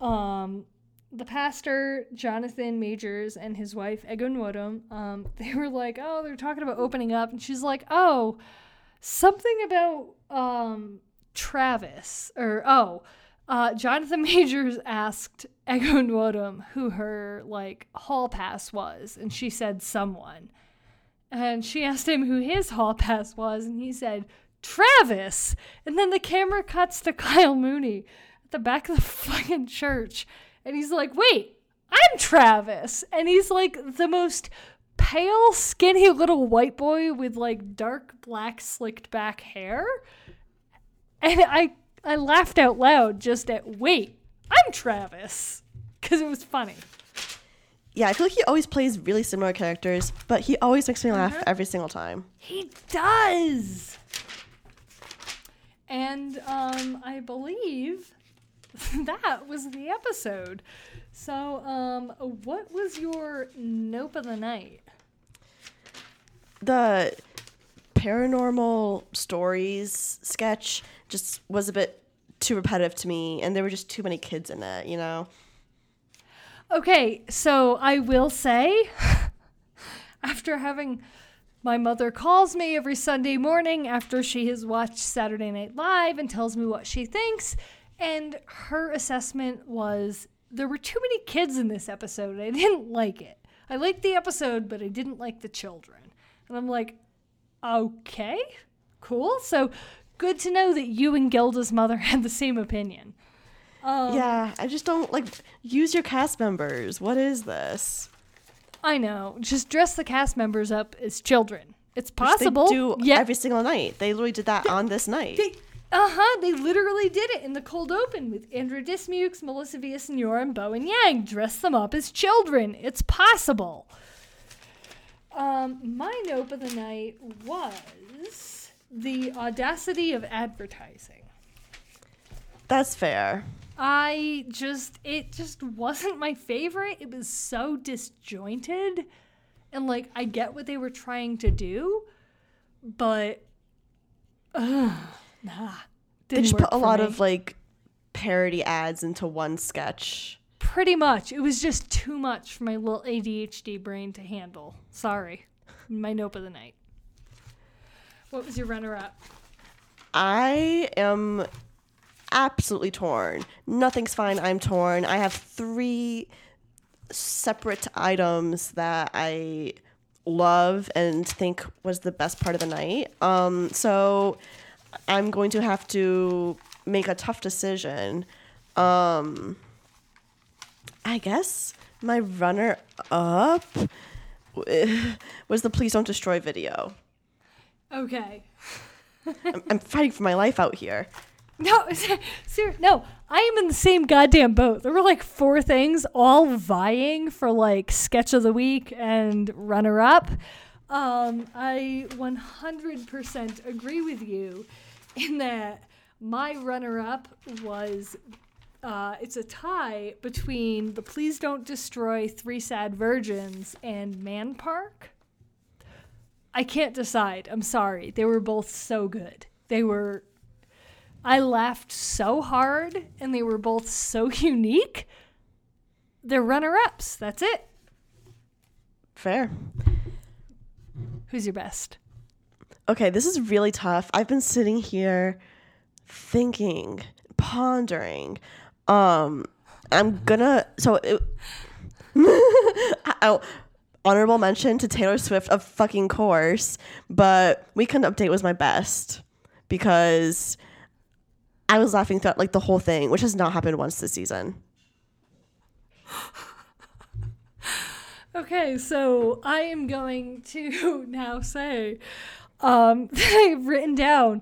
um, the pastor, Jonathan Majors, and his wife, Ego Nwodim, um, they were like, oh, they're talking about opening up. And she's like, oh, something about um, Travis. Or, oh, uh, Jonathan Majors asked Ego Nwodim who her, like, hall pass was. And she said, someone. And she asked him who his hall pass was, and he said, Travis. And then the camera cuts to Kyle Mooney at the back of the fucking church. And he's like, wait, I'm Travis. And he's like the most pale, skinny little white boy with like dark black slicked back hair. And I I laughed out loud just at wait, I'm Travis. Cause it was funny. Yeah, I feel like he always plays really similar characters, but he always makes me laugh every single time. He does. And um, I believe that was the episode. So, um, what was your nope of the night? The paranormal stories sketch just was a bit too repetitive to me, and there were just too many kids in it, you know? Okay, so I will say, after having my mother calls me every Sunday morning after she has watched Saturday Night Live and tells me what she thinks, and her assessment was there were too many kids in this episode. I didn't like it. I liked the episode, but I didn't like the children. And I'm like, okay, cool. So good to know that you and Gilda's mother had the same opinion. Um, yeah, I just don't like use your cast members. What is this? I know. Just dress the cast members up as children. It's possible. They do yeah. every single night. They literally did that on this night. Uh huh. They literally did it in the cold open with Andrew Dismukes, Melissa Villasenor, and Bowen Yang. Dress them up as children. It's possible. Um, my nope of the night was the audacity of advertising. That's fair. I just it just wasn't my favorite. It was so disjointed. And like I get what they were trying to do, but ugh, nah. They just put a lot me. of like parody ads into one sketch. pretty much. It was just too much for my little ADHD brain to handle. Sorry. My nope of the night. What was your runner up? I am absolutely torn. Nothing's fine. I'm torn. I have three separate items that I love and think was the best part of the night. Um, so I'm going to have to make a tough decision. Um, I guess my runner up was the Please Don't Destroy video. Okay. I'm, I'm fighting for my life out here. No, no, I am in the same goddamn boat. There were like four things all vying for like sketch of the week and runner up. Um, I 100% agree with you in that my runner up was uh, it's a tie between the Please Don't Destroy Three Sad Virgins and Man Park. I can't decide. I'm sorry. They were both so good. They were I laughed so hard and they were both so unique. They're runner-ups. That's it. Fair. Who's your best? Okay, this is really tough. I've been sitting here thinking, pondering. Um, I'm gonna so it, oh, honorable mention to Taylor Swift, of fucking course. But Weekend Update was my best because I was laughing throughout like the whole thing, which has not happened once this season. Okay, so I am going to now say um, I've written down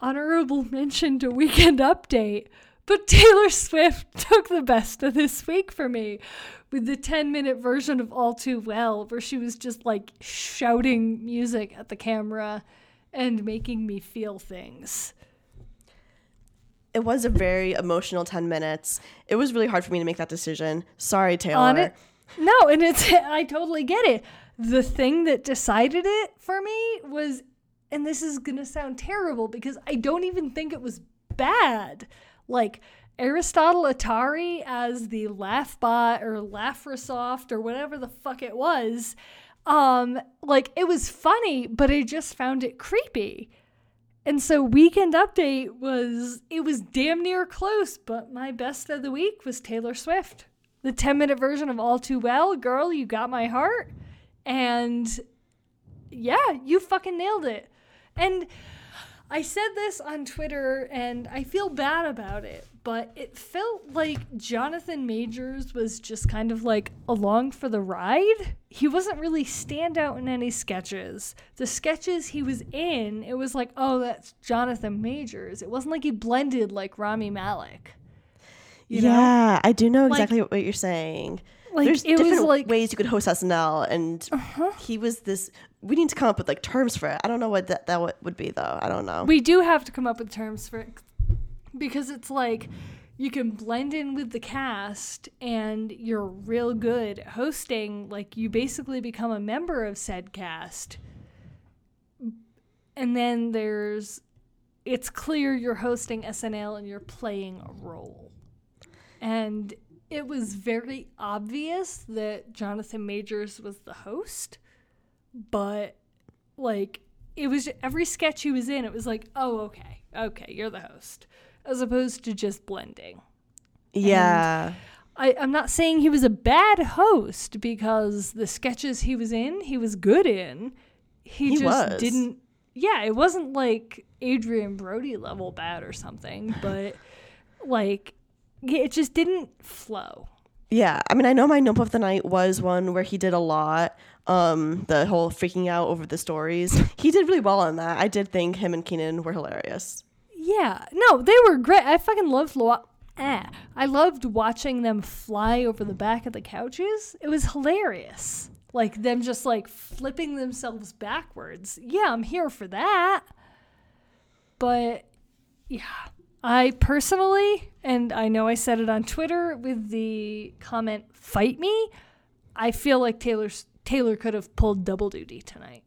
honorable mention to Weekend Update, but Taylor Swift took the best of this week for me with the 10 minute version of All Too Well, where she was just like shouting music at the camera and making me feel things. It was a very emotional 10 minutes. It was really hard for me to make that decision. Sorry, Taylor. It. No, and it's I totally get it. The thing that decided it for me was and this is going to sound terrible because I don't even think it was bad. Like Aristotle Athari as the Laughbot or Laughrosoft or whatever the fuck it was, um, like it was funny, but I just found it creepy. And so Weekend Update was it was damn near close, but my best of the week was Taylor Swift. The 10 minute version of All Too Well, girl, you got my heart. And yeah, you fucking nailed it. And I said this on Twitter and I feel bad about it, but it felt like Jonathan Majors was just kind of like along for the ride. He wasn't really stand out in any sketches. The sketches he was in, it was like, oh, that's Jonathan Majors. It wasn't like he blended like Rami Malek. You yeah, know? I do know exactly like, what you're saying. Like There's it different was like ways you could host SNL, and uh-huh. he was this we need to come up with like terms for it. I don't know what that, that would be though. I don't know. We do have to come up with terms for it because it's like you can blend in with the cast and you're real good at hosting. Like you basically become a member of said cast. And then there's it's clear you're hosting SNL and you're playing a role. And it was very obvious that Jonathan Majors was the host but like it was every sketch he was in, it was like, oh, okay, okay, you're the host, as opposed to just blending. Yeah. And I, I'm not saying he was a bad host because the sketches he was in, he was good in. He, he just was. didn't. Yeah, it wasn't like Adrien Brody level bad or something, but like it just didn't flow. Yeah, I mean, I know my Nope of the Night was one where he did a lot. Um, the whole freaking out over the stories. He did really well on that. I did think him and Kenan were hilarious. Yeah, no, they were great. I fucking loved lo- eh. I loved watching them fly over the back of the couches. It was hilarious. Like them just like flipping themselves backwards. Yeah, I'm here for that. But yeah, I personally, and I know I said it on Twitter with the comment "fight me," I feel like Taylor Taylor could have pulled double duty tonight.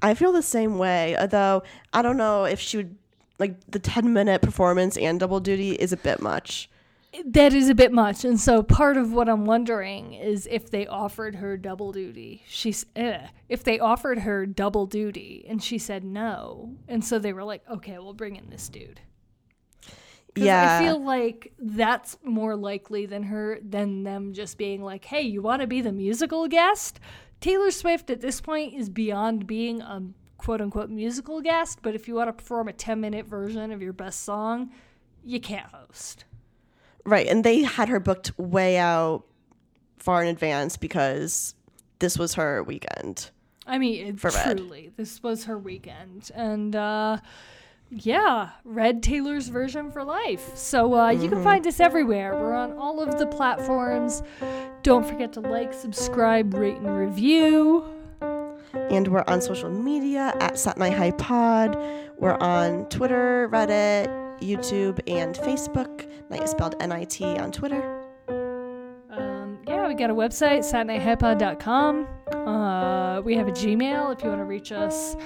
I feel the same way, although I don't know if she would like the 10 minute performance and double duty is a bit much. That is a bit much. And so part of what I'm wondering is if they offered her double duty. She's eh, if they offered her double duty and she said no. And so they were like, "Okay, we'll bring in this dude." Yeah. I feel like that's more likely than her than them just being like, "Hey, you want to be the musical guest?" Taylor Swift at this point is beyond being a quote unquote musical guest, but if you want to perform a 10 minute version of your best song, you can't host. Right, and they had her booked way out far in advance because this was her weekend. I mean, it, for truly, Red. this was her weekend, and uh, yeah, Red Taylor's version for life. So uh, mm-hmm. you can mm-hmm. find us everywhere. We're on all of the platforms. Don't forget to like, subscribe, rate, and review. And we're on social media at Saturday High Pod. We're on Twitter, Reddit, YouTube, and Facebook. Night is spelled N I T on Twitter. Um, yeah, we got a website, satnighthypod.com. Uh, we have a Gmail if you want to reach us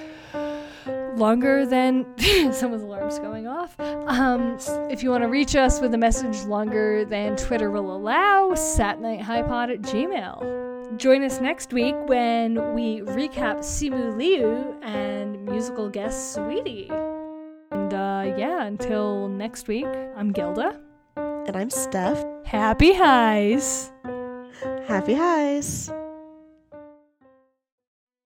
longer than someone's alarm's going off. Um, if you want to reach us with a message longer than Twitter will allow, satnighthypod at gmail. Join us next week when we recap Simu Liu and musical guest Saweetie. And uh, yeah, until next week, I'm Gilda. And I'm Steph. Happy highs! Happy highs.